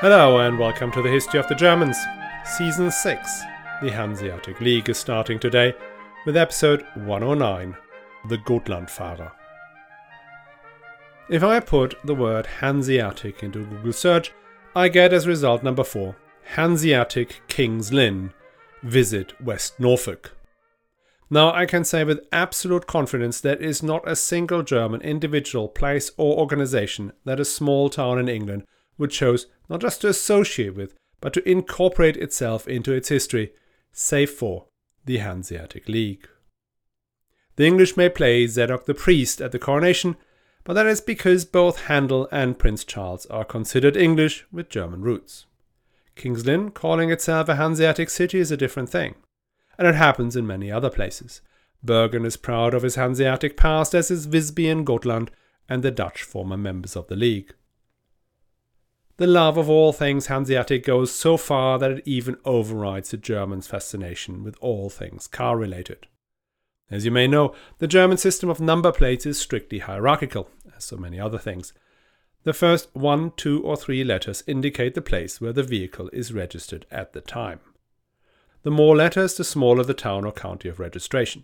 Hello and welcome to the History of the Germans, Season 6. The Hanseatic League is starting today with episode 109, The Gotlandfahrer. If I put the word Hanseatic into Google search, I get as result number 4, Hanseatic King's Lynn, visit West Norfolk. Now, I can say with absolute confidence there is not a single German individual, place, or organization that a small town in England would chose not just to associate with, but to incorporate itself into its history, save for the Hanseatic League. The English may play Zadok the priest at the coronation, but that is because both Handel and Prince Charles are considered English with German roots. King's Lynn calling itself a Hanseatic city is a different thing, and it happens in many other places. Bergen is proud of his Hanseatic past, as is Visby and Gotland and the Dutch former members of the League. The love of all things Hanseatic goes so far that it even overrides the Germans' fascination with all things car related. As you may know, the German system of number plates is strictly hierarchical, as so many other things. The first one, two, or three letters indicate the place where the vehicle is registered at the time. The more letters, the smaller the town or county of registration.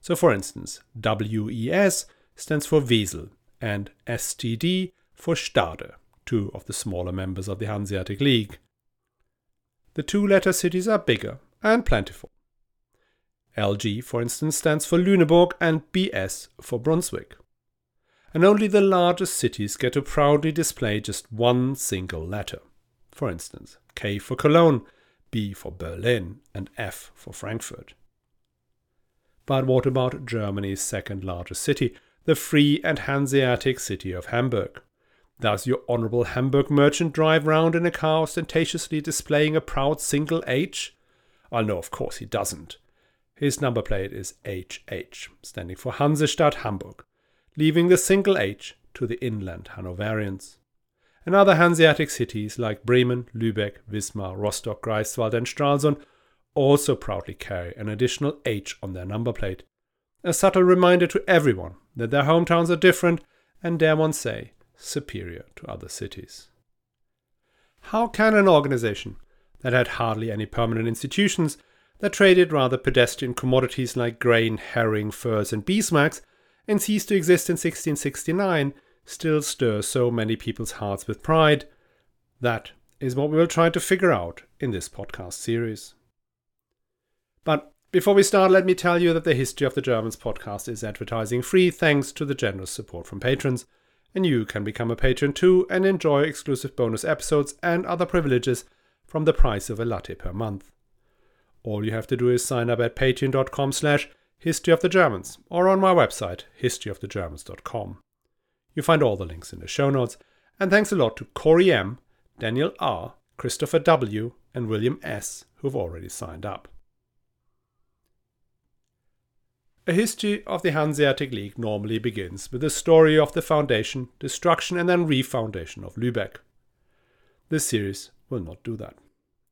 So, for instance, WES stands for Wesel and STD for Stade two of the smaller members of the Hanseatic League. The two letter cities are bigger and plentiful. LG, for instance, stands for Lüneburg and BS for Brunswick. And only the largest cities get to proudly display just one single letter. For instance, K for Cologne, B for Berlin, and F for Frankfurt. But what about Germany's second largest city, the free and Hanseatic city of Hamburg? Does your honourable Hamburg merchant drive round in a car ostentatiously displaying a proud single H? Well, no, of course he doesn't. His number plate is HH, standing for Hansestadt Hamburg, leaving the single H to the inland Hanoverians. And other Hanseatic cities like Bremen, Lübeck, Wismar, Rostock, Greifswald, and Stralsund also proudly carry an additional H on their number plate. A subtle reminder to everyone that their hometowns are different and, dare one say, superior to other cities. How can an organization that had hardly any permanent institutions, that traded rather pedestrian commodities like grain, herring, furs, and beeswax, and ceased to exist in 1669, still stir so many people's hearts with pride? That is what we will try to figure out in this podcast series. But before we start, let me tell you that the History of the Germans podcast is advertising free thanks to the generous support from patrons and you can become a patron too and enjoy exclusive bonus episodes and other privileges from the price of a latte per month. All you have to do is sign up at patreon.com slash history of the Germans or on my website historyofthegermans.com. You find all the links in the show notes, and thanks a lot to Corey M, Daniel R, Christopher W, and William S, who've already signed up. A history of the Hanseatic League normally begins with the story of the foundation, destruction, and then refoundation of Lübeck. This series will not do that.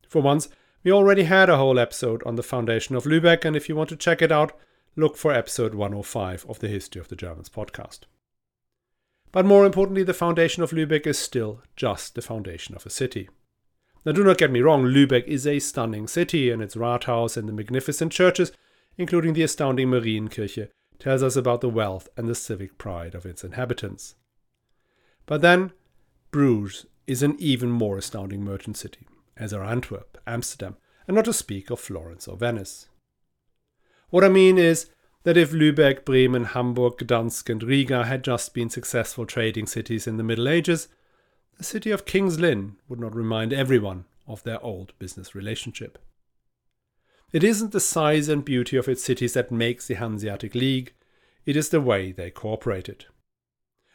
For once, we already had a whole episode on the foundation of Lübeck, and if you want to check it out, look for episode 105 of the History of the Germans podcast. But more importantly, the foundation of Lübeck is still just the foundation of a city. Now, do not get me wrong, Lübeck is a stunning city, and its Rathaus and the magnificent churches including the astounding Marienkirche, tells us about the wealth and the civic pride of its inhabitants. But then, Bruges is an even more astounding merchant city, as are Antwerp, Amsterdam, and not to speak of Florence or Venice. What I mean is that if Lübeck, Bremen, Hamburg, Gdansk, and Riga had just been successful trading cities in the Middle Ages, the city of King's Lynn would not remind everyone of their old business relationship. It isn't the size and beauty of its cities that makes the Hanseatic League, it is the way they cooperated.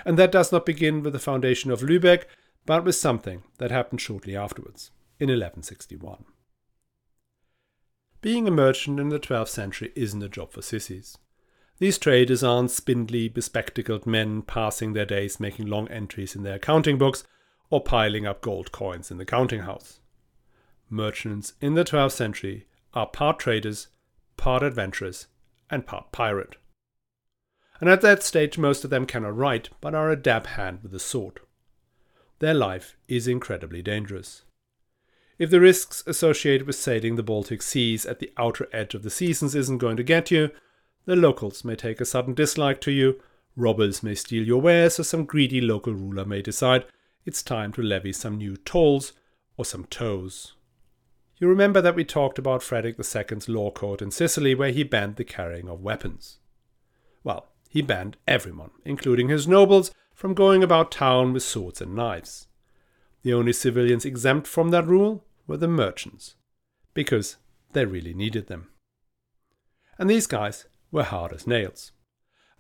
And that does not begin with the foundation of Lübeck, but with something that happened shortly afterwards, in 1161. Being a merchant in the 12th century isn't a job for sissies. These traders aren't spindly, bespectacled men passing their days making long entries in their accounting books or piling up gold coins in the counting house. Merchants in the 12th century are part traders, part adventurers, and part pirate. And at that stage, most of them cannot write, but are a dab hand with a sword. their life is incredibly dangerous. If the risks associated with sailing the Baltic seas at the outer edge of the seasons isn't going to get you, the locals may take a sudden dislike to you, robbers may steal your wares, or some greedy local ruler may decide it's time to levy some new tolls or some toes. You remember that we talked about Frederick II's law court in Sicily where he banned the carrying of weapons. Well, he banned everyone, including his nobles, from going about town with swords and knives. The only civilians exempt from that rule were the merchants, because they really needed them. And these guys were hard as nails.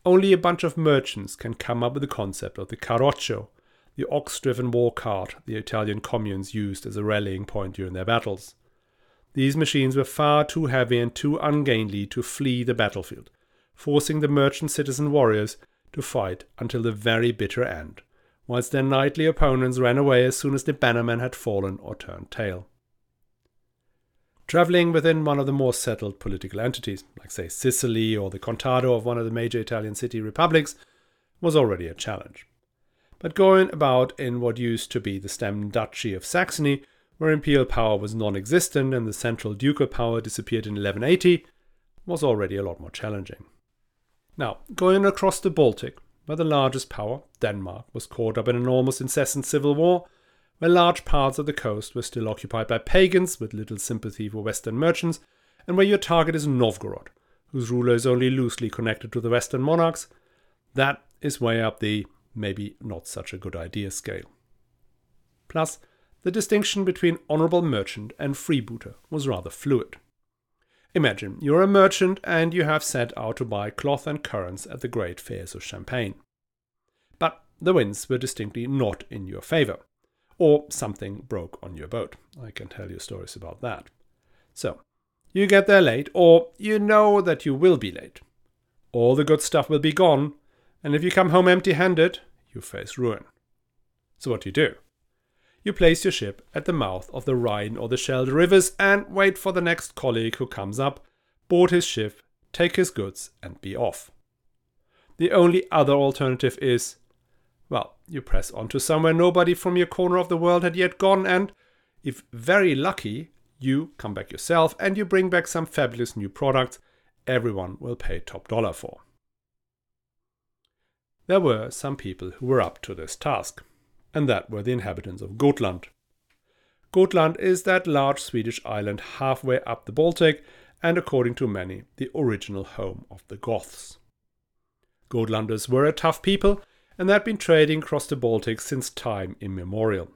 Only a bunch of merchants can come up with the concept of the carroccio, the ox driven war cart the Italian communes used as a rallying point during their battles. These machines were far too heavy and too ungainly to flee the battlefield, forcing the merchant citizen warriors to fight until the very bitter end, whilst their knightly opponents ran away as soon as the bannerman had fallen or turned tail. Travelling within one of the more settled political entities, like say Sicily or the Contado of one of the major Italian city republics, was already a challenge. But going about in what used to be the stem Duchy of Saxony, where imperial power was non existent and the central ducal power disappeared in 1180, was already a lot more challenging. Now, going across the Baltic, where the largest power, Denmark, was caught up in an almost incessant civil war, where large parts of the coast were still occupied by pagans with little sympathy for Western merchants, and where your target is Novgorod, whose ruler is only loosely connected to the Western monarchs, that is way up the maybe not such a good idea scale. Plus, the distinction between honorable merchant and freebooter was rather fluid. Imagine you're a merchant and you have set out to buy cloth and currants at the great fairs of Champagne. But the winds were distinctly not in your favor, or something broke on your boat. I can tell you stories about that. So, you get there late, or you know that you will be late. All the good stuff will be gone, and if you come home empty handed, you face ruin. So, what do you do? You place your ship at the mouth of the Rhine or the Schelde rivers and wait for the next colleague who comes up, board his ship, take his goods, and be off. The only other alternative is well, you press on to somewhere nobody from your corner of the world had yet gone, and, if very lucky, you come back yourself and you bring back some fabulous new products everyone will pay top dollar for. There were some people who were up to this task and that were the inhabitants of Gotland. Gotland is that large Swedish island halfway up the Baltic, and according to many, the original home of the Goths. Gotlanders were a tough people, and they had been trading across the Baltic since time immemorial.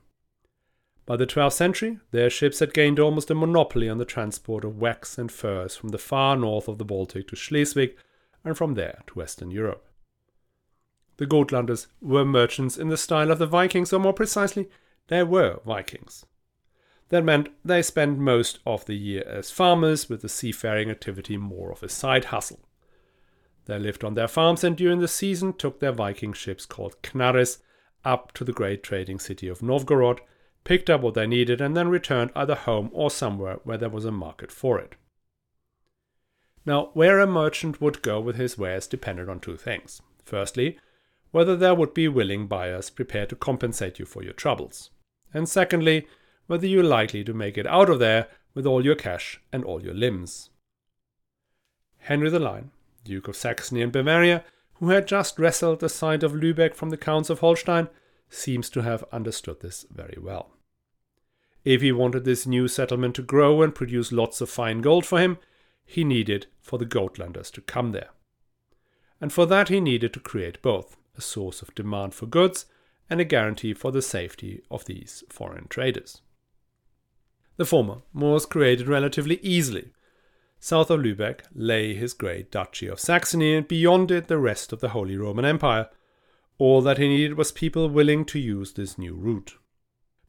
By the 12th century, their ships had gained almost a monopoly on the transport of wax and furs from the far north of the Baltic to Schleswig and from there to Western Europe. The Gotlanders were merchants in the style of the Vikings, or more precisely, they were Vikings. That meant they spent most of the year as farmers, with the seafaring activity more of a side hustle. They lived on their farms and during the season took their Viking ships called Knarrs up to the great trading city of Novgorod, picked up what they needed, and then returned either home or somewhere where there was a market for it. Now, where a merchant would go with his wares depended on two things. Firstly, whether there would be willing buyers prepared to compensate you for your troubles. And secondly, whether you're likely to make it out of there with all your cash and all your limbs. Henry the Lion, Duke of Saxony and Bavaria, who had just wrestled the side of Lübeck from the Counts of Holstein, seems to have understood this very well. If he wanted this new settlement to grow and produce lots of fine gold for him, he needed for the Gotlanders to come there. And for that he needed to create both a source of demand for goods, and a guarantee for the safety of these foreign traders. The former was created relatively easily. South of Lübeck lay his great Duchy of Saxony, and beyond it the rest of the Holy Roman Empire. All that he needed was people willing to use this new route.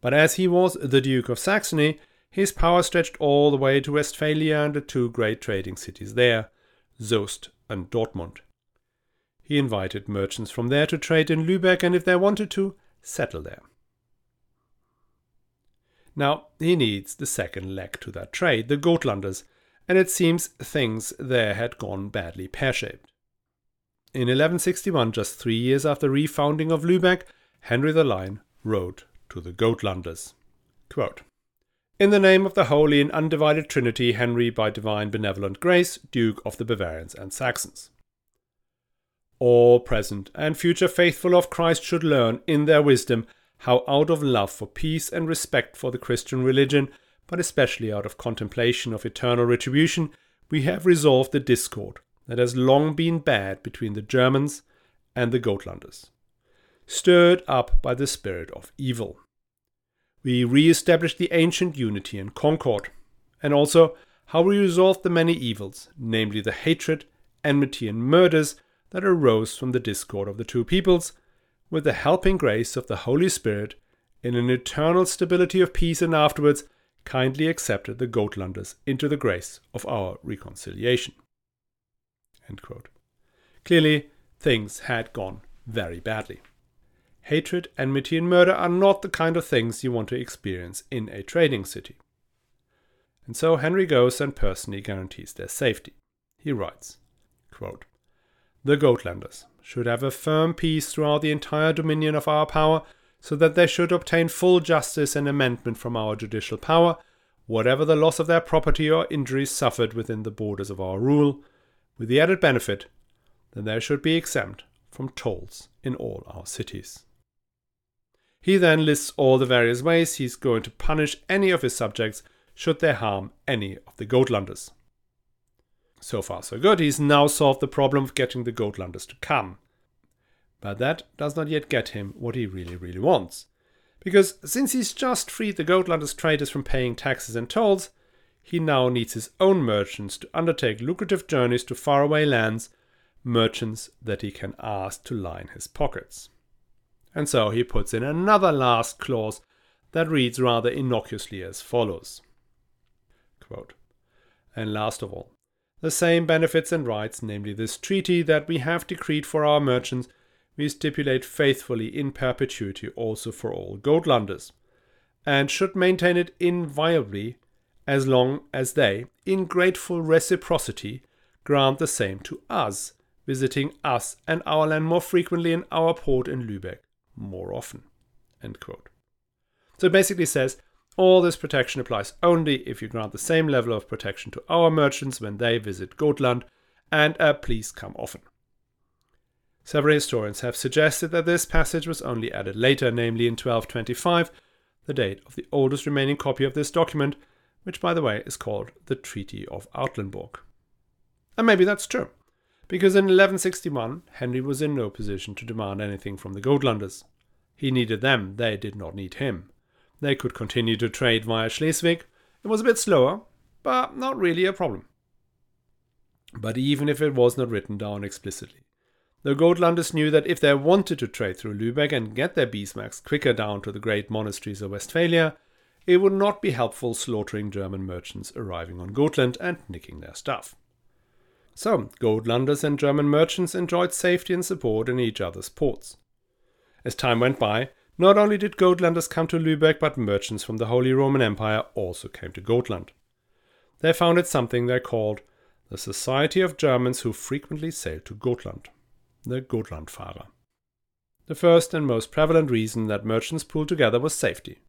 But as he was the Duke of Saxony, his power stretched all the way to Westphalia and the two great trading cities there, Soest and Dortmund. He invited merchants from there to trade in Lübeck and, if they wanted to, settle there. Now, he needs the second leg to that trade, the Gotlanders, and it seems things there had gone badly pear shaped. In 1161, just three years after the refounding of Lübeck, Henry the Lion wrote to the Gotlanders. Quote, in the name of the Holy and Undivided Trinity, Henry, by divine benevolent grace, Duke of the Bavarians and Saxons. All present and future faithful of Christ should learn, in their wisdom, how out of love for peace and respect for the Christian religion, but especially out of contemplation of eternal retribution, we have resolved the discord that has long been bad between the Germans and the Gotlanders, stirred up by the spirit of evil. We re-established the ancient unity and concord, and also how we resolved the many evils, namely the hatred, enmity, and murders that arose from the discord of the two peoples, with the helping grace of the Holy Spirit, in an eternal stability of peace, and afterwards kindly accepted the Gotlanders into the grace of our reconciliation. Clearly, things had gone very badly. Hatred, enmity, and murder are not the kind of things you want to experience in a trading city. And so Henry goes and personally guarantees their safety. He writes quote, The Gotlanders should have a firm peace throughout the entire dominion of our power, so that they should obtain full justice and amendment from our judicial power, whatever the loss of their property or injuries suffered within the borders of our rule, with the added benefit that they should be exempt from tolls in all our cities. He then lists all the various ways he's going to punish any of his subjects should they harm any of the Gotlanders. So far, so good. He's now solved the problem of getting the Gotlanders to come. But that does not yet get him what he really, really wants. Because since he's just freed the Gotlanders traders from paying taxes and tolls, he now needs his own merchants to undertake lucrative journeys to faraway lands, merchants that he can ask to line his pockets. And so he puts in another last clause that reads rather innocuously as follows Quote, And last of all, the same benefits and rights, namely this treaty that we have decreed for our merchants, we stipulate faithfully in perpetuity also for all Gotlanders, and should maintain it inviolably as long as they, in grateful reciprocity, grant the same to us, visiting us and our land more frequently in our port in Lübeck more often. So it basically says all this protection applies only if you grant the same level of protection to our merchants when they visit Gotland, and uh, please come often. Several historians have suggested that this passage was only added later, namely in 1225, the date of the oldest remaining copy of this document, which, by the way, is called the Treaty of Artlenburg. And maybe that's true because in 1161 Henry was in no position to demand anything from the Gotlanders. He needed them, they did not need him. They could continue to trade via Schleswig. It was a bit slower, but not really a problem. But even if it was not written down explicitly, the Gotlanders knew that if they wanted to trade through Lübeck and get their beeswax quicker down to the great monasteries of Westphalia, it would not be helpful slaughtering German merchants arriving on Gotland and nicking their stuff. So, Gotlanders and German merchants enjoyed safety and support in each other's ports. As time went by, not only did Gotlanders come to Lübeck, but merchants from the Holy Roman Empire also came to Gotland. They founded something they called the Society of Germans who frequently sailed to Gotland, the Gotlandfahrer. The first and most prevalent reason that merchants pooled together was safety.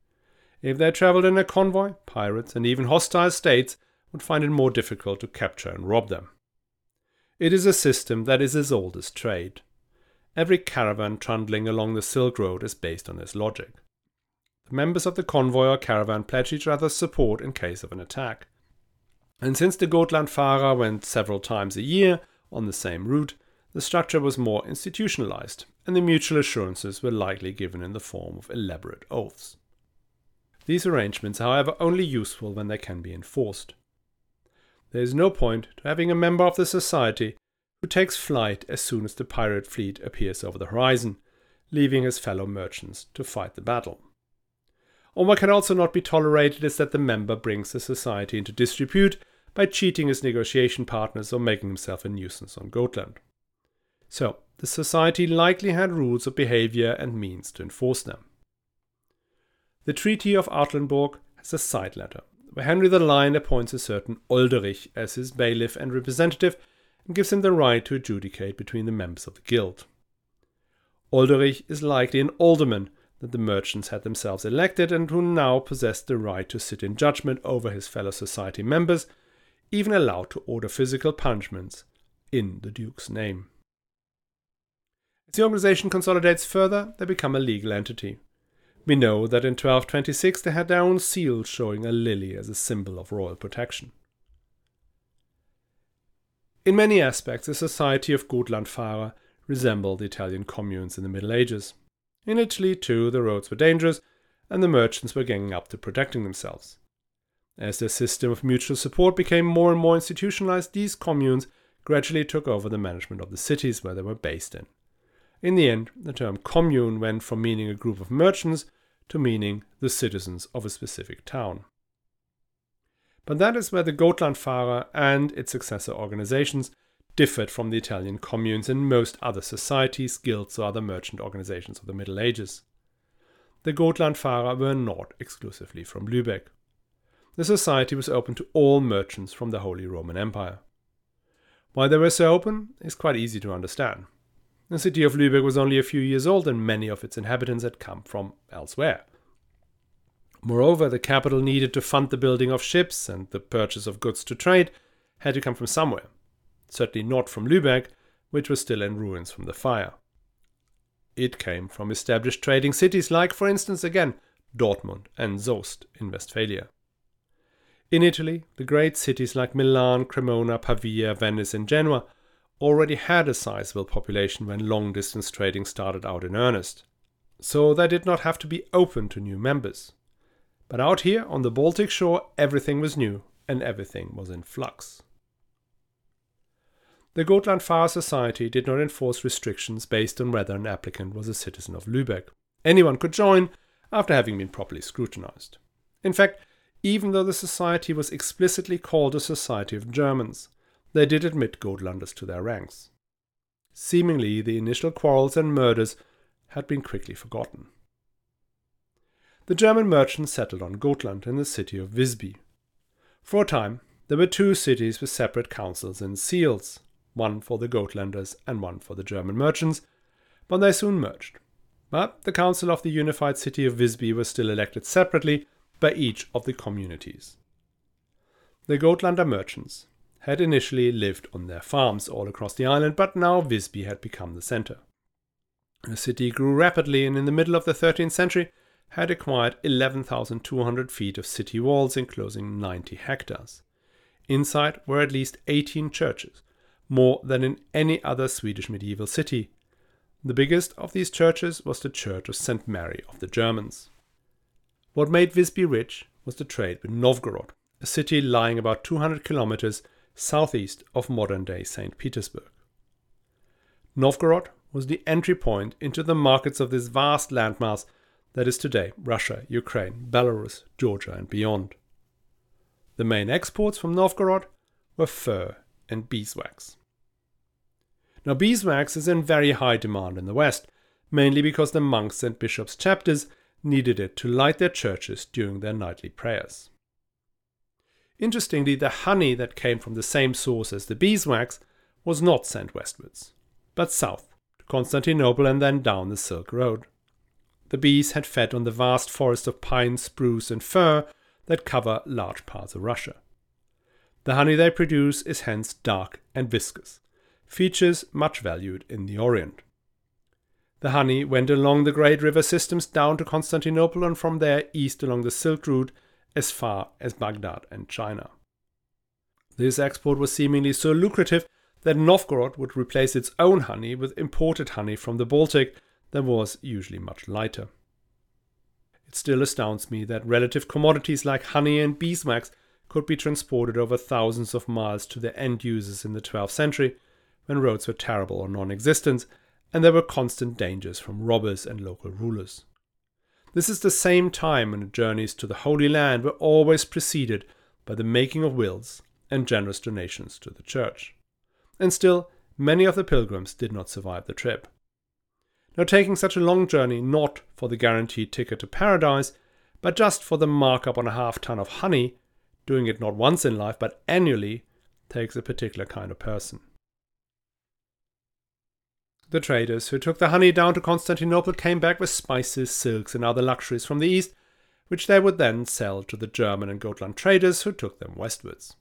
If they traveled in a convoy, pirates and even hostile states would find it more difficult to capture and rob them. It is a system that is as old as trade. Every caravan trundling along the Silk Road is based on this logic. The members of the convoy or caravan pledge each other's support in case of an attack. And since the Gotlandfahrer went several times a year on the same route, the structure was more institutionalized, and the mutual assurances were likely given in the form of elaborate oaths. These arrangements are, however, only useful when they can be enforced. There is no point to having a member of the society who takes flight as soon as the pirate fleet appears over the horizon, leaving his fellow merchants to fight the battle. Or what can also not be tolerated is that the member brings the society into disrepute by cheating his negotiation partners or making himself a nuisance on Gotland. So, the society likely had rules of behavior and means to enforce them. The Treaty of Artlenburg has a side letter where Henry the Lion appoints a certain Olderich as his bailiff and representative and gives him the right to adjudicate between the members of the guild. Olderich is likely an alderman, that the merchants had themselves elected and who now possessed the right to sit in judgment over his fellow society members, even allowed to order physical punishments in the Duke's name. As the organization consolidates further, they become a legal entity. We know that in 1226 they had their own seal showing a lily as a symbol of royal protection. In many aspects, the society of Gotlandfahrer resembled the Italian communes in the Middle Ages. In Italy, too, the roads were dangerous, and the merchants were ganging up to protecting themselves. As their system of mutual support became more and more institutionalized, these communes gradually took over the management of the cities where they were based in. In the end, the term commune went from meaning a group of merchants to meaning the citizens of a specific town. But that is where the Gotlandfahrer and its successor organizations differed from the Italian communes and most other societies, guilds, or other merchant organizations of the Middle Ages. The Gotlandfahrer were not exclusively from Lübeck. The society was open to all merchants from the Holy Roman Empire. Why they were so open is quite easy to understand. The city of Lübeck was only a few years old and many of its inhabitants had come from elsewhere. Moreover, the capital needed to fund the building of ships and the purchase of goods to trade had to come from somewhere certainly not from Lübeck, which was still in ruins from the fire. It came from established trading cities like, for instance, again, Dortmund and Soest in Westphalia. In Italy, the great cities like Milan, Cremona, Pavia, Venice, and Genoa already had a sizable population when long distance trading started out in earnest, so they did not have to be open to new members. But out here on the Baltic shore, everything was new and everything was in flux. The Gotlandfahrer Society did not enforce restrictions based on whether an applicant was a citizen of Lübeck. Anyone could join after having been properly scrutinized. In fact, even though the society was explicitly called a society of Germans, they did admit Gotlanders to their ranks. Seemingly, the initial quarrels and murders had been quickly forgotten. The German merchants settled on Gotland in the city of Visby. For a time, there were two cities with separate councils and seals, one for the Gotlanders and one for the German merchants, but they soon merged. But the Council of the Unified City of Visby was still elected separately by each of the communities. The Gotlander merchants had initially lived on their farms all across the island, but now Visby had become the center. The city grew rapidly and in the middle of the 13th century had acquired 11,200 feet of city walls enclosing 90 hectares. Inside were at least 18 churches, more than in any other Swedish medieval city. The biggest of these churches was the Church of St. Mary of the Germans. What made Visby rich was the trade with Novgorod, a city lying about 200 kilometers southeast of modern day St. Petersburg. Novgorod was the entry point into the markets of this vast landmass that is today Russia, Ukraine, Belarus, Georgia, and beyond. The main exports from Novgorod were fur and beeswax. Now, beeswax is in very high demand in the West, mainly because the monks and bishops' chapters needed it to light their churches during their nightly prayers. Interestingly, the honey that came from the same source as the beeswax was not sent westwards, but south to Constantinople and then down the Silk Road. The bees had fed on the vast forest of pine, spruce, and fir that cover large parts of Russia. The honey they produce is hence dark and viscous, features much valued in the Orient. The honey went along the great river systems down to Constantinople and from there east along the Silk Route as far as Baghdad and China. This export was seemingly so lucrative that Novgorod would replace its own honey with imported honey from the Baltic that was usually much lighter. It still astounds me that relative commodities like honey and beeswax could be transported over thousands of miles to their end users in the 12th century when roads were terrible or non existent, and there were constant dangers from robbers and local rulers. This is the same time when journeys to the Holy Land were always preceded by the making of wills and generous donations to the church. And still, many of the pilgrims did not survive the trip. Now, taking such a long journey not for the guaranteed ticket to paradise, but just for the markup on a half ton of honey, doing it not once in life but annually, takes a particular kind of person. The traders who took the honey down to Constantinople came back with spices, silks, and other luxuries from the east, which they would then sell to the German and Gotland traders who took them westwards.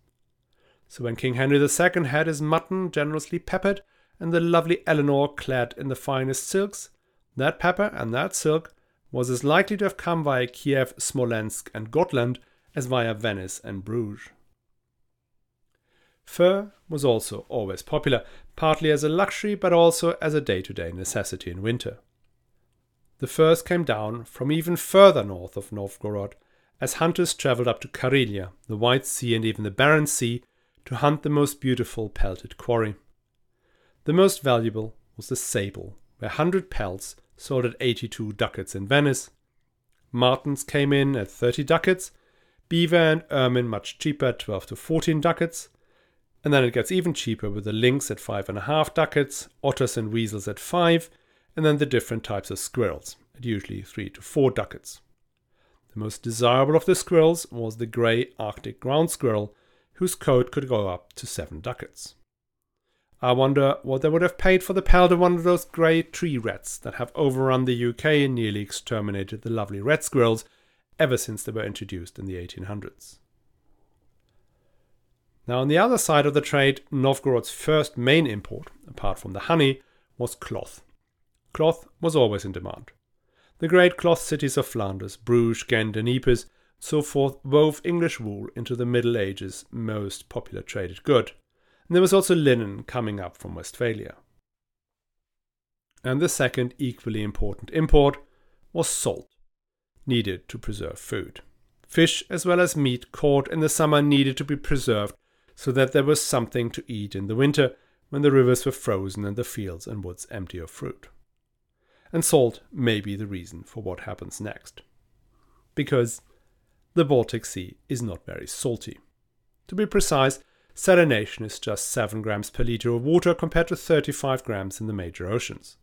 So when King Henry II had his mutton generously peppered and the lovely Eleanor clad in the finest silks, that pepper and that silk was as likely to have come via Kiev, Smolensk, and Gotland as via Venice and Bruges. Fur was also always popular, partly as a luxury but also as a day to day necessity in winter. The furs came down from even further north of Novgorod as hunters travelled up to Karelia, the White Sea, and even the Barents Sea to hunt the most beautiful pelted quarry. The most valuable was the sable, where 100 pelts sold at 82 ducats in Venice. Martens came in at 30 ducats, beaver and ermine much cheaper, 12 to 14 ducats. And then it gets even cheaper with the lynx at 5.5 ducats, otters and weasels at 5, and then the different types of squirrels at usually 3 to 4 ducats. The most desirable of the squirrels was the grey Arctic ground squirrel, whose coat could go up to 7 ducats. I wonder what they would have paid for the pelt of one of those grey tree rats that have overrun the UK and nearly exterminated the lovely red squirrels ever since they were introduced in the 1800s. Now, on the other side of the trade, Novgorod's first main import, apart from the honey, was cloth. Cloth was always in demand. The great cloth cities of Flanders, Bruges, Ghent, and Ypres, so forth, wove English wool into the Middle Ages' most popular traded good. And there was also linen coming up from Westphalia. And the second equally important import was salt, needed to preserve food. Fish as well as meat caught in the summer needed to be preserved so that there was something to eat in the winter when the rivers were frozen and the fields and woods empty of fruit. And salt may be the reason for what happens next. Because the Baltic Sea is not very salty. To be precise, salination is just 7 grams per liter of water compared to 35 grams in the major oceans.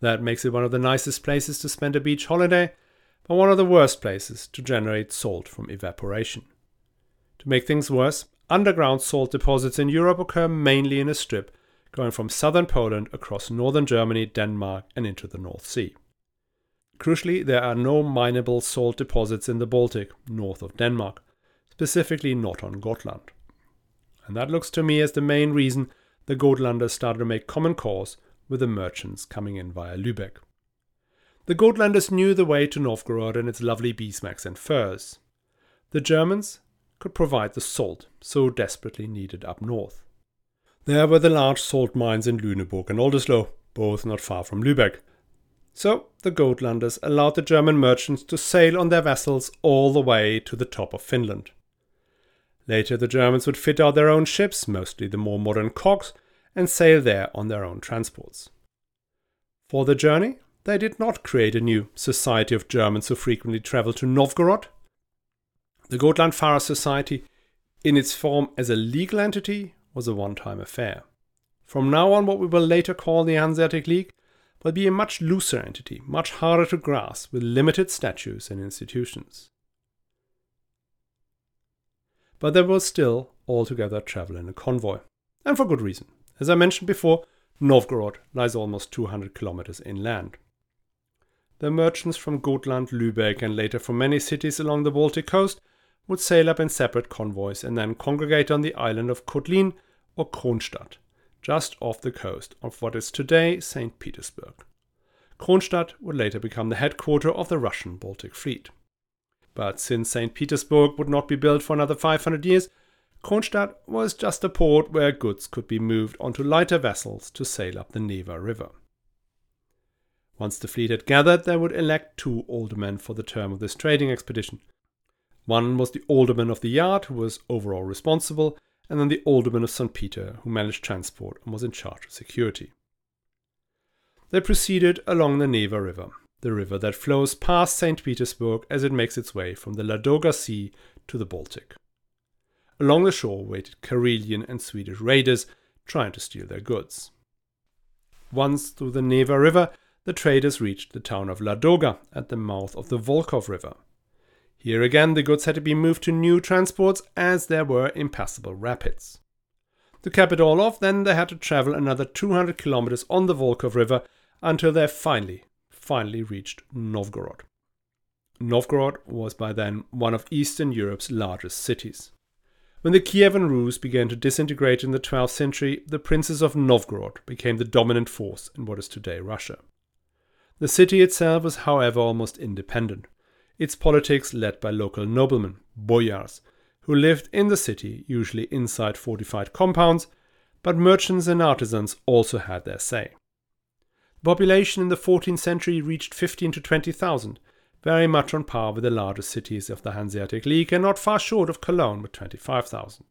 That makes it one of the nicest places to spend a beach holiday, but one of the worst places to generate salt from evaporation. To make things worse, underground salt deposits in Europe occur mainly in a strip going from southern Poland across northern Germany, Denmark, and into the North Sea. Crucially, there are no mineable salt deposits in the Baltic, north of Denmark, specifically not on Gotland and that looks to me as the main reason the Gotlanders started to make common cause with the merchants coming in via Lübeck. The Gotlanders knew the way to Novgorod and its lovely beeswax and furs. The Germans could provide the salt so desperately needed up north. There were the large salt mines in Lüneburg and Oldesloe, both not far from Lübeck. So the Gotlanders allowed the German merchants to sail on their vessels all the way to the top of Finland. Later, the Germans would fit out their own ships, mostly the more modern cogs, and sail there on their own transports. For the journey, they did not create a new society of Germans who frequently traveled to Novgorod. The Gotland Gotlandfahrer Society, in its form as a legal entity, was a one time affair. From now on, what we will later call the Hanseatic League will be a much looser entity, much harder to grasp, with limited statutes and institutions but they will still altogether travel in a convoy. And for good reason. As I mentioned before, Novgorod lies almost 200 kilometers inland. The merchants from Gotland, Lübeck, and later from many cities along the Baltic coast would sail up in separate convoys and then congregate on the island of Kotlin or Kronstadt, just off the coast of what is today St. Petersburg. Kronstadt would later become the headquarters of the Russian Baltic Fleet. But since St. Petersburg would not be built for another 500 years, Kronstadt was just a port where goods could be moved onto lighter vessels to sail up the Neva River. Once the fleet had gathered, they would elect two aldermen for the term of this trading expedition. One was the alderman of the yard, who was overall responsible, and then the alderman of St. Peter, who managed transport and was in charge of security. They proceeded along the Neva River, the river that flows past St. Petersburg as it makes its way from the Ladoga Sea to the Baltic. Along the shore waited Karelian and Swedish raiders trying to steal their goods. Once through the Neva River, the traders reached the town of Ladoga at the mouth of the Volkhov River. Here again, the goods had to be moved to new transports as there were impassable rapids. To cap it all off, then they had to travel another 200 kilometers on the Volkhov River until they finally, finally reached Novgorod. Novgorod was by then one of Eastern Europe's largest cities. When the Kievan Rus began to disintegrate in the 12th century, the princes of Novgorod became the dominant force in what is today Russia. The city itself was, however, almost independent, its politics led by local noblemen, boyars, who lived in the city, usually inside fortified compounds, but merchants and artisans also had their say. Population in the 14th century reached 15 to 20,000, very much on par with the largest cities of the Hanseatic League and not far short of Cologne with 25,000.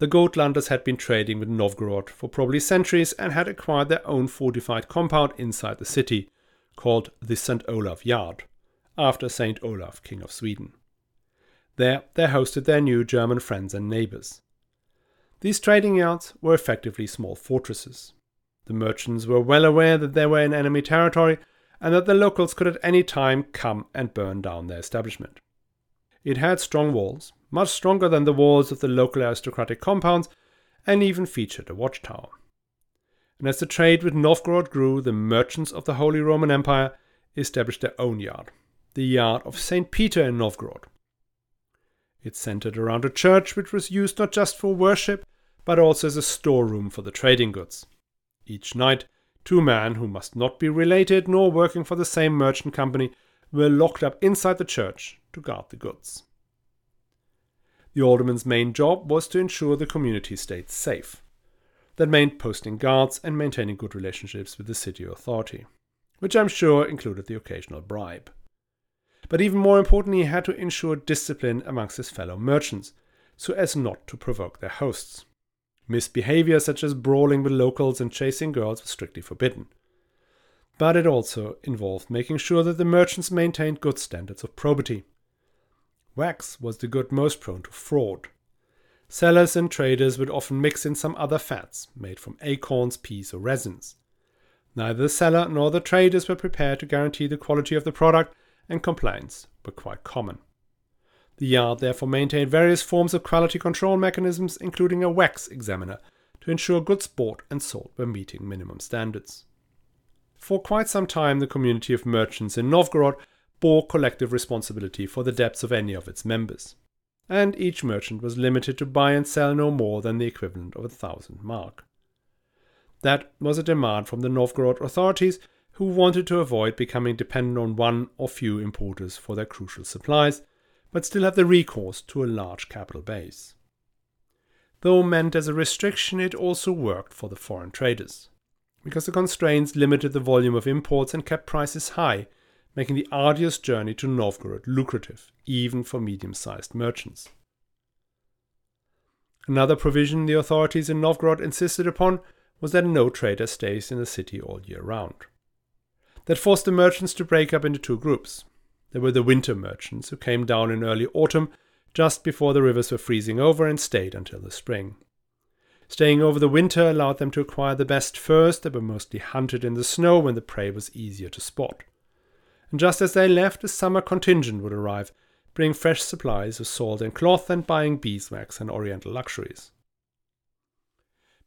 The Gotlanders had been trading with Novgorod for probably centuries and had acquired their own fortified compound inside the city, called the St. Olaf Yard, after St. Olaf, King of Sweden. There they hosted their new German friends and neighbors. These trading yards were effectively small fortresses. The merchants were well aware that they were in enemy territory and that the locals could at any time come and burn down their establishment. It had strong walls, much stronger than the walls of the local aristocratic compounds, and even featured a watchtower. And as the trade with Novgorod grew, the merchants of the Holy Roman Empire established their own yard, the yard of St. Peter in Novgorod. It centered around a church which was used not just for worship, but also as a storeroom for the trading goods. Each night, Two men who must not be related nor working for the same merchant company were locked up inside the church to guard the goods. The alderman's main job was to ensure the community stayed safe. That meant posting guards and maintaining good relationships with the city authority, which I'm sure included the occasional bribe. But even more importantly, he had to ensure discipline amongst his fellow merchants, so as not to provoke their hosts. Misbehavior such as brawling with locals and chasing girls was strictly forbidden. But it also involved making sure that the merchants maintained good standards of probity. Wax was the good most prone to fraud. Sellers and traders would often mix in some other fats, made from acorns, peas, or resins. Neither the seller nor the traders were prepared to guarantee the quality of the product, and complaints were quite common. The yard therefore maintained various forms of quality control mechanisms, including a wax examiner, to ensure goods bought and sold were meeting minimum standards. For quite some time, the community of merchants in Novgorod bore collective responsibility for the debts of any of its members, and each merchant was limited to buy and sell no more than the equivalent of a thousand mark. That was a demand from the Novgorod authorities, who wanted to avoid becoming dependent on one or few importers for their crucial supplies but still have the recourse to a large capital base. Though meant as a restriction, it also worked for the foreign traders, because the constraints limited the volume of imports and kept prices high, making the arduous journey to Novgorod lucrative, even for medium sized merchants. Another provision the authorities in Novgorod insisted upon was that no trader stays in the city all year round. That forced the merchants to break up into two groups there were the winter merchants who came down in early autumn, just before the rivers were freezing over, and stayed until the spring. Staying over the winter allowed them to acquire the best furs that were mostly hunted in the snow when the prey was easier to spot. And just as they left, a summer contingent would arrive, bringing fresh supplies of salt and cloth and buying beeswax and oriental luxuries.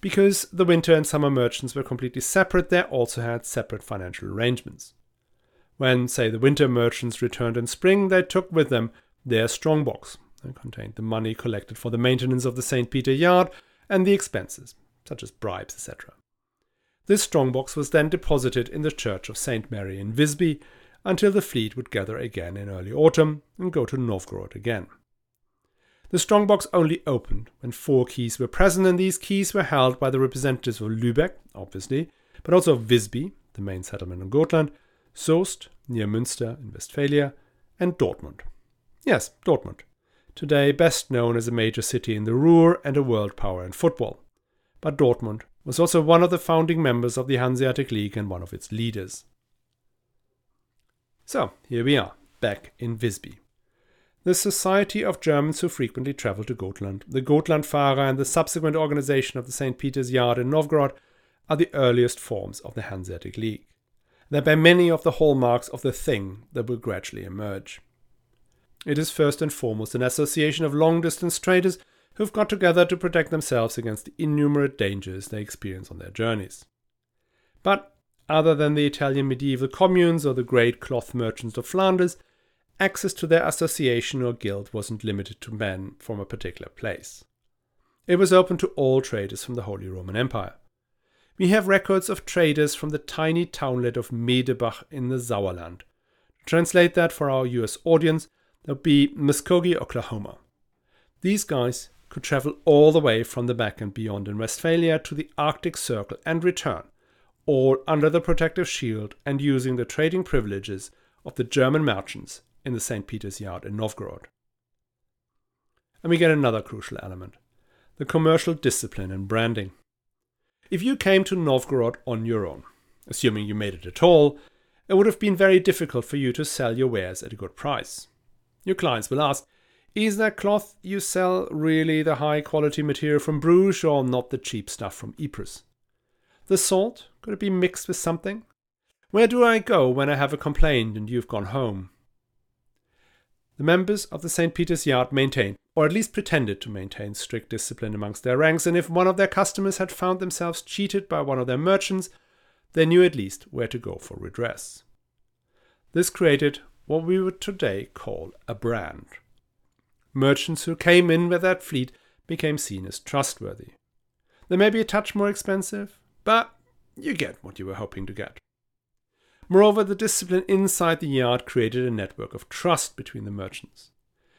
Because the winter and summer merchants were completely separate, they also had separate financial arrangements. When, say, the winter merchants returned in spring, they took with them their strongbox, that contained the money collected for the maintenance of the St. Peter yard and the expenses, such as bribes, etc. This strongbox was then deposited in the church of St. Mary in Visby until the fleet would gather again in early autumn and go to Novgorod again. The strongbox only opened when four keys were present, and these keys were held by the representatives of Lübeck, obviously, but also of Visby, the main settlement in Gotland, Soest, near Münster in Westphalia, and Dortmund. Yes, Dortmund. Today best known as a major city in the Ruhr and a world power in football. But Dortmund was also one of the founding members of the Hanseatic League and one of its leaders. So, here we are, back in Visby. The Society of Germans who frequently travel to Gotland, the Gotlandfahrer, and the subsequent organization of the St. Peter's Yard in Novgorod are the earliest forms of the Hanseatic League bear many of the hallmarks of the thing that will gradually emerge. It is first and foremost an association of long distance traders who've got together to protect themselves against the innumerable dangers they experience on their journeys. But other than the Italian medieval communes or the great cloth merchants of Flanders, access to their association or guild wasn't limited to men from a particular place. It was open to all traders from the Holy Roman Empire. We have records of traders from the tiny townlet of Medebach in the Sauerland. To translate that for our US audience, that would be Muskogee, Oklahoma. These guys could travel all the way from the back and beyond in Westphalia to the Arctic Circle and return, all under the protective shield and using the trading privileges of the German merchants in the St. Peter's Yard in Novgorod. And we get another crucial element the commercial discipline and branding. If you came to Novgorod on your own, assuming you made it at all, it would have been very difficult for you to sell your wares at a good price. Your clients will ask, is that cloth you sell really the high quality material from Bruges or not the cheap stuff from Ypres? The salt, could it be mixed with something? Where do I go when I have a complaint and you've gone home? The members of the St. Peter's Yard maintained, or at least pretended to maintain, strict discipline amongst their ranks, and if one of their customers had found themselves cheated by one of their merchants, they knew at least where to go for redress. This created what we would today call a brand. Merchants who came in with that fleet became seen as trustworthy. They may be a touch more expensive, but you get what you were hoping to get. Moreover, the discipline inside the yard created a network of trust between the merchants.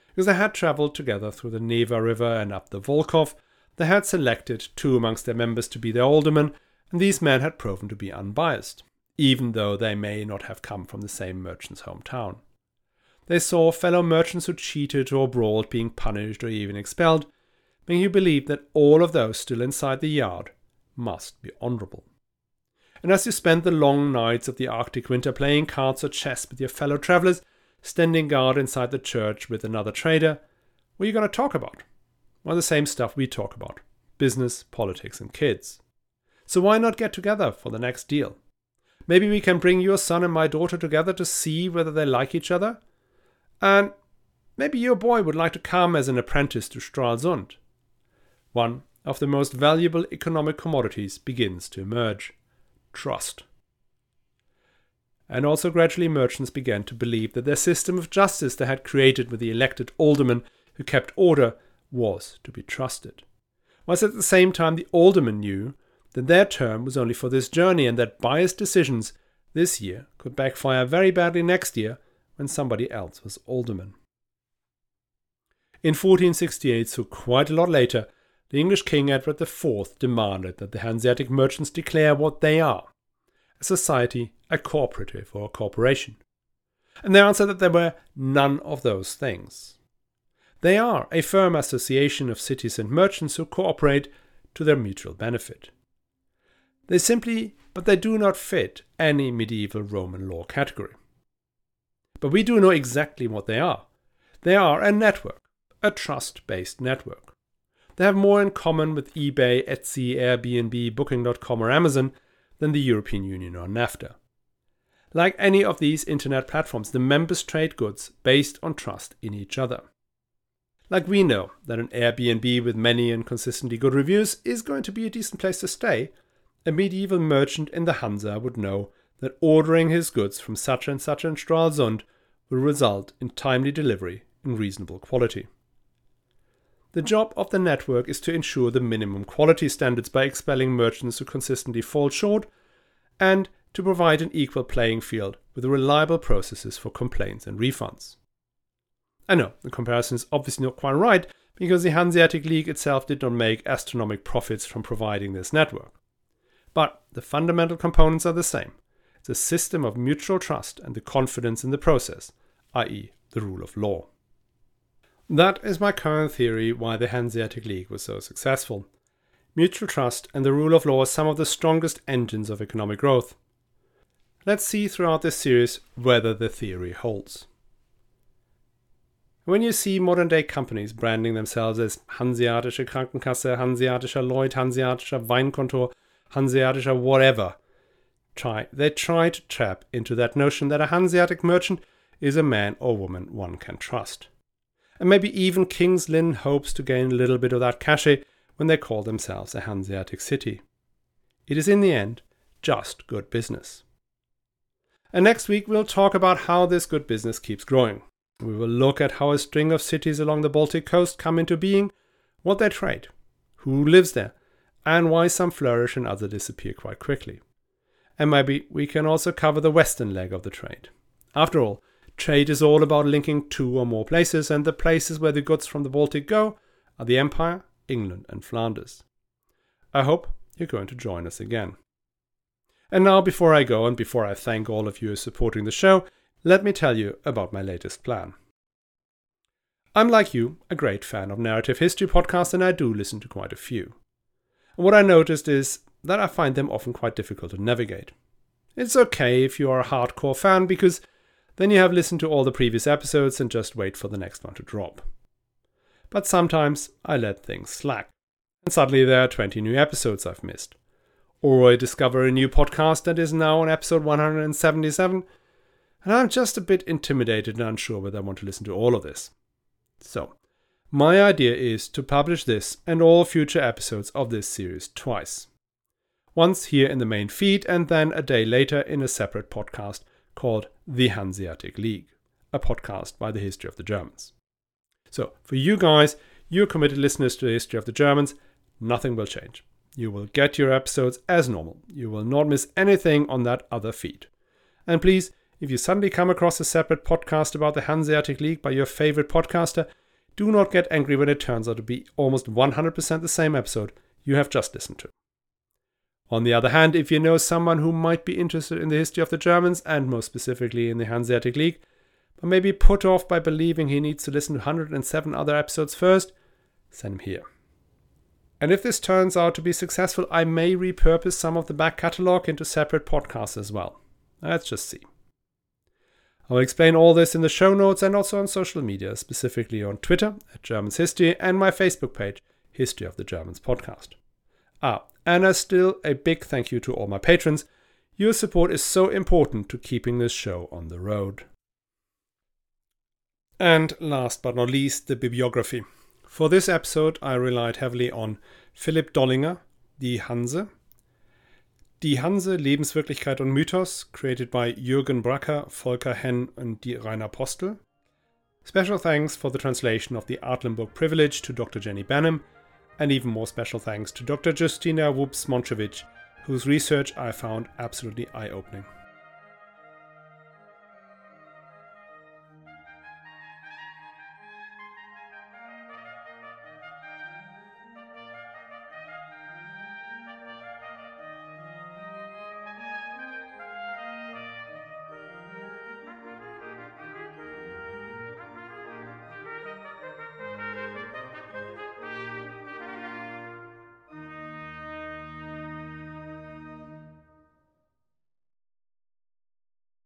Because they had travelled together through the Neva River and up the Volkhov, they had selected two amongst their members to be their aldermen, and these men had proven to be unbiased, even though they may not have come from the same merchant's hometown. They saw fellow merchants who cheated or brawled being punished or even expelled, making you believe that all of those still inside the yard must be honourable and as you spend the long nights of the Arctic winter playing cards or chess with your fellow travelers, standing guard inside the church with another trader, what are you going to talk about? Well, the same stuff we talk about business, politics, and kids. So why not get together for the next deal? Maybe we can bring your son and my daughter together to see whether they like each other? And maybe your boy would like to come as an apprentice to Stralsund. One of the most valuable economic commodities begins to emerge trust. And also, gradually, merchants began to believe that their system of justice they had created with the elected aldermen who kept order was to be trusted. Whilst at the same time, the aldermen knew that their term was only for this journey and that biased decisions this year could backfire very badly next year when somebody else was alderman. In 1468, so quite a lot later, the English King Edward IV demanded that the Hanseatic merchants declare what they are a society, a cooperative, or a corporation. And they answered that they were none of those things. They are a firm association of cities and merchants who cooperate to their mutual benefit. They simply, but they do not fit any medieval Roman law category. But we do know exactly what they are. They are a network, a trust based network. They have more in common with eBay, Etsy, Airbnb, Booking.com, or Amazon than the European Union or NAFTA. Like any of these internet platforms, the members trade goods based on trust in each other. Like we know that an Airbnb with many and consistently good reviews is going to be a decent place to stay, a medieval merchant in the Hansa would know that ordering his goods from such and such in Stralsund will result in timely delivery in reasonable quality. The job of the network is to ensure the minimum quality standards by expelling merchants who consistently fall short and to provide an equal playing field with reliable processes for complaints and refunds. I know the comparison is obviously not quite right because the Hanseatic League itself did not make astronomical profits from providing this network. But the fundamental components are the same. A system of mutual trust and the confidence in the process, i.e., the rule of law. That is my current theory why the Hanseatic League was so successful. Mutual trust and the rule of law are some of the strongest engines of economic growth. Let's see throughout this series whether the theory holds. When you see modern day companies branding themselves as Hanseatische Krankenkasse, Hanseatischer Lloyd, Hanseatischer Weinkontor, Hanseatischer whatever, try, they try to tap into that notion that a Hanseatic merchant is a man or woman one can trust. And maybe even King's Lynn hopes to gain a little bit of that cachet when they call themselves a Hanseatic city. It is in the end just good business. And next week we'll talk about how this good business keeps growing. We will look at how a string of cities along the Baltic coast come into being, what they trade, who lives there, and why some flourish and others disappear quite quickly. And maybe we can also cover the western leg of the trade. After all, trade is all about linking two or more places, and the places where the goods from the Baltic go are the Empire, England, and Flanders. I hope you're going to join us again. And now, before I go and before I thank all of you for supporting the show, let me tell you about my latest plan. I'm like you, a great fan of narrative history podcasts, and I do listen to quite a few. And what I noticed is that I find them often quite difficult to navigate. It's okay if you are a hardcore fan because then you have listened to all the previous episodes and just wait for the next one to drop. But sometimes I let things slack, and suddenly there are 20 new episodes I've missed. Or I discover a new podcast that is now on episode 177, and I'm just a bit intimidated and unsure whether I want to listen to all of this. So, my idea is to publish this and all future episodes of this series twice. Once here in the main feed, and then a day later in a separate podcast called The Hanseatic League, a podcast by the history of the Germans. So, for you guys, you committed listeners to the history of the Germans, nothing will change. You will get your episodes as normal. You will not miss anything on that other feed. And please, if you suddenly come across a separate podcast about the Hanseatic League by your favorite podcaster, do not get angry when it turns out to be almost 100% the same episode you have just listened to. On the other hand, if you know someone who might be interested in the history of the Germans, and most specifically in the Hanseatic League, but may be put off by believing he needs to listen to 107 other episodes first, send him here. And if this turns out to be successful, I may repurpose some of the back catalogue into separate podcasts as well. Let's just see. I will explain all this in the show notes and also on social media, specifically on Twitter at Germans History and my Facebook page, History of the Germans Podcast. Ah, and as still a big thank you to all my patrons. Your support is so important to keeping this show on the road. And last but not least, the bibliography. For this episode, I relied heavily on Philippe Dollinger, Die Hanse, Die Hanse, Lebenswirklichkeit und Mythos, created by Jürgen Bracker, Volker Henn and die Rainer Postel. Special thanks for the translation of the Artlenburg Privilege to Dr. Jenny Benham, and even more special thanks to Dr. Justyna Wubs-Mrozewicz, whose research I found absolutely eye opening.